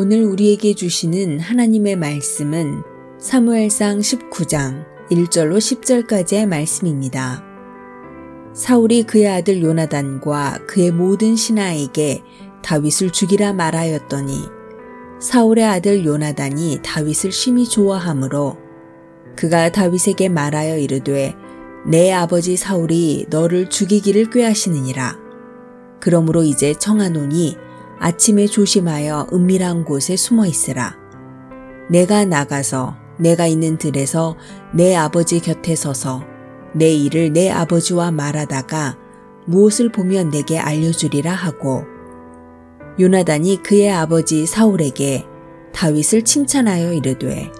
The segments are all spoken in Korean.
오늘 우리에게 주시는 하나님의 말씀은 사무엘상 19장 1절로 10절까지의 말씀입니다. 사울이 그의 아들 요나단과 그의 모든 신하에게 다윗을 죽이라 말하였더니 사울의 아들 요나단이 다윗을 심히 좋아하므로 그가 다윗에게 말하여 이르되 내 아버지 사울이 너를 죽이기를 꾀하시느니라. 그러므로 이제 청하노니 아침에 조심하여 은밀한 곳에 숨어 있으라. 내가 나가서 내가 있는 들에서 내 아버지 곁에 서서 내 일을 내 아버지와 말하다가 무엇을 보면 내게 알려주리라 하고 요나단이 그의 아버지 사울에게 다윗을 칭찬하여 이르되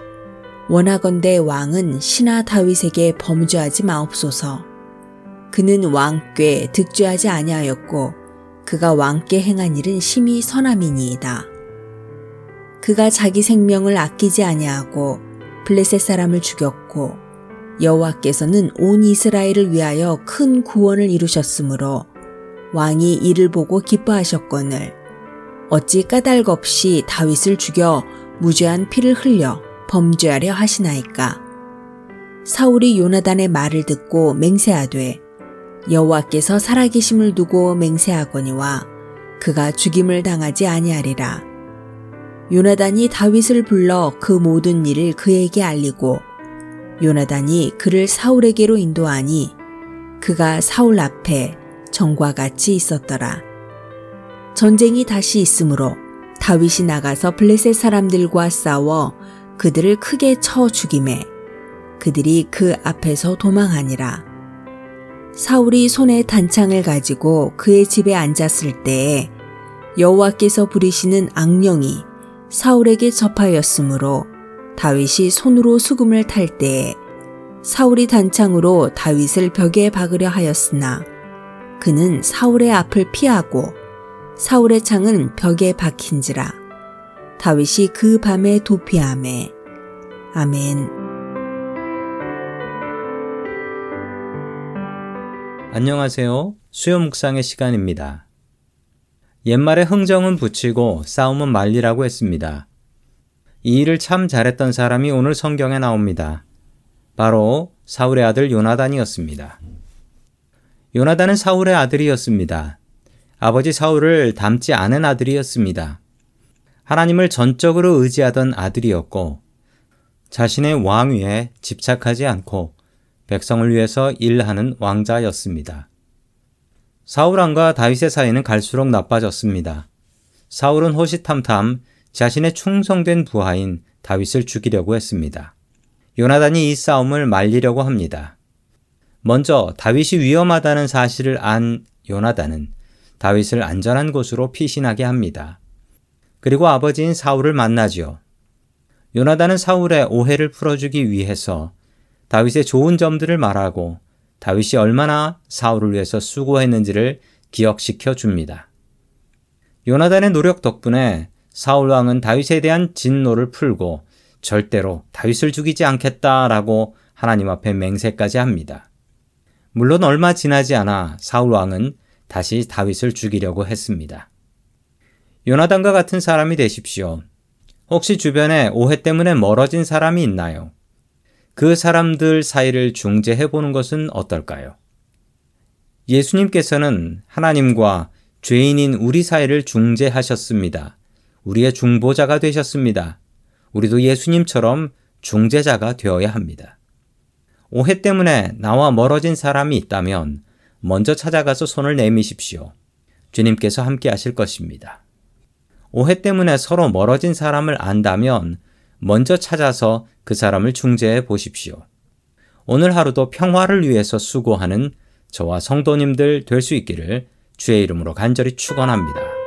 원하건대 왕은 신하 다윗에게 범죄하지 마옵소서. 그는 왕께 득죄하지 아니하였고 그가 왕께 행한 일은 심히 선함이니이다. 그가 자기 생명을 아끼지 아니하고 블레셋 사람을 죽였고 여호와께서는 온 이스라엘을 위하여 큰 구원을 이루셨으므로 왕이 이를 보고 기뻐하셨거늘 어찌 까닭 없이 다윗을 죽여 무죄한 피를 흘려 범죄하려 하시나이까. 사울이 요나단의 말을 듣고 맹세하되 여호와께서 살아계심을 두고 맹세하거니와 그가 죽임을 당하지 아니하리라. 요나단이 다윗을 불러 그 모든 일을 그에게 알리고 요나단이 그를 사울에게로 인도하니 그가 사울 앞에 정과 같이 있었더라. 전쟁이 다시 있으므로 다윗이 나가서 블레셋 사람들과 싸워 그들을 크게 쳐 죽임에 그들이 그 앞에서 도망하니라. 사울이 손에 단창을 가지고 그의 집에 앉았을 때에 여호와께서 부리시는 악령이 사울에게 접하였으므로 다윗이 손으로 수금을 탈 때에 사울이 단창으로 다윗을 벽에 박으려 하였으나 그는 사울의 앞을 피하고 사울의 창은 벽에 박힌지라 다윗이 그 밤에 도피함에 아멘. 안녕하세요. 수요 묵상의 시간입니다. 옛말에 흥정은 붙이고 싸움은 말리라고 했습니다. 이 일을 참 잘했던 사람이 오늘 성경에 나옵니다. 바로 사울의 아들 요나단이었습니다. 요나단은 사울의 아들이었습니다. 아버지 사울을 닮지 않은 아들이었습니다. 하나님을 전적으로 의지하던 아들이었고 자신의 왕위에 집착하지 않고 백성을 위해서 일하는 왕자였습니다. 사울왕과 다윗의 사이는 갈수록 나빠졌습니다. 사울은 호시탐탐 자신의 충성된 부하인 다윗을 죽이려고 했습니다. 요나단이 이 싸움을 말리려고 합니다. 먼저 다윗이 위험하다는 사실을 안 요나단은 다윗을 안전한 곳으로 피신하게 합니다. 그리고 아버지인 사울을 만나지요. 요나단은 사울의 오해를 풀어주기 위해서 다윗의 좋은 점들을 말하고 다윗이 얼마나 사울을 위해서 수고했는지를 기억시켜 줍니다. 요나단의 노력 덕분에 사울 왕은 다윗에 대한 진노를 풀고 절대로 다윗을 죽이지 않겠다라고 하나님 앞에 맹세까지 합니다. 물론 얼마 지나지 않아 사울 왕은 다시 다윗을 죽이려고 했습니다. 요나단과 같은 사람이 되십시오. 혹시 주변에 오해 때문에 멀어진 사람이 있나요? 그 사람들 사이를 중재해 보는 것은 어떨까요? 예수님께서는 하나님과 죄인인 우리 사이를 중재하셨습니다. 우리의 중보자가 되셨습니다. 우리도 예수님처럼 중재자가 되어야 합니다. 오해 때문에 나와 멀어진 사람이 있다면 먼저 찾아가서 손을 내미십시오. 주님께서 함께 하실 것입니다. 오해 때문에 서로 멀어진 사람을 안다면 먼저 찾아서 그 사람을 중재해 보십시오. 오늘 하루도 평화를 위해서 수고하는 저와 성도님들 될 수 있기를 주의 이름으로 간절히 축원합니다.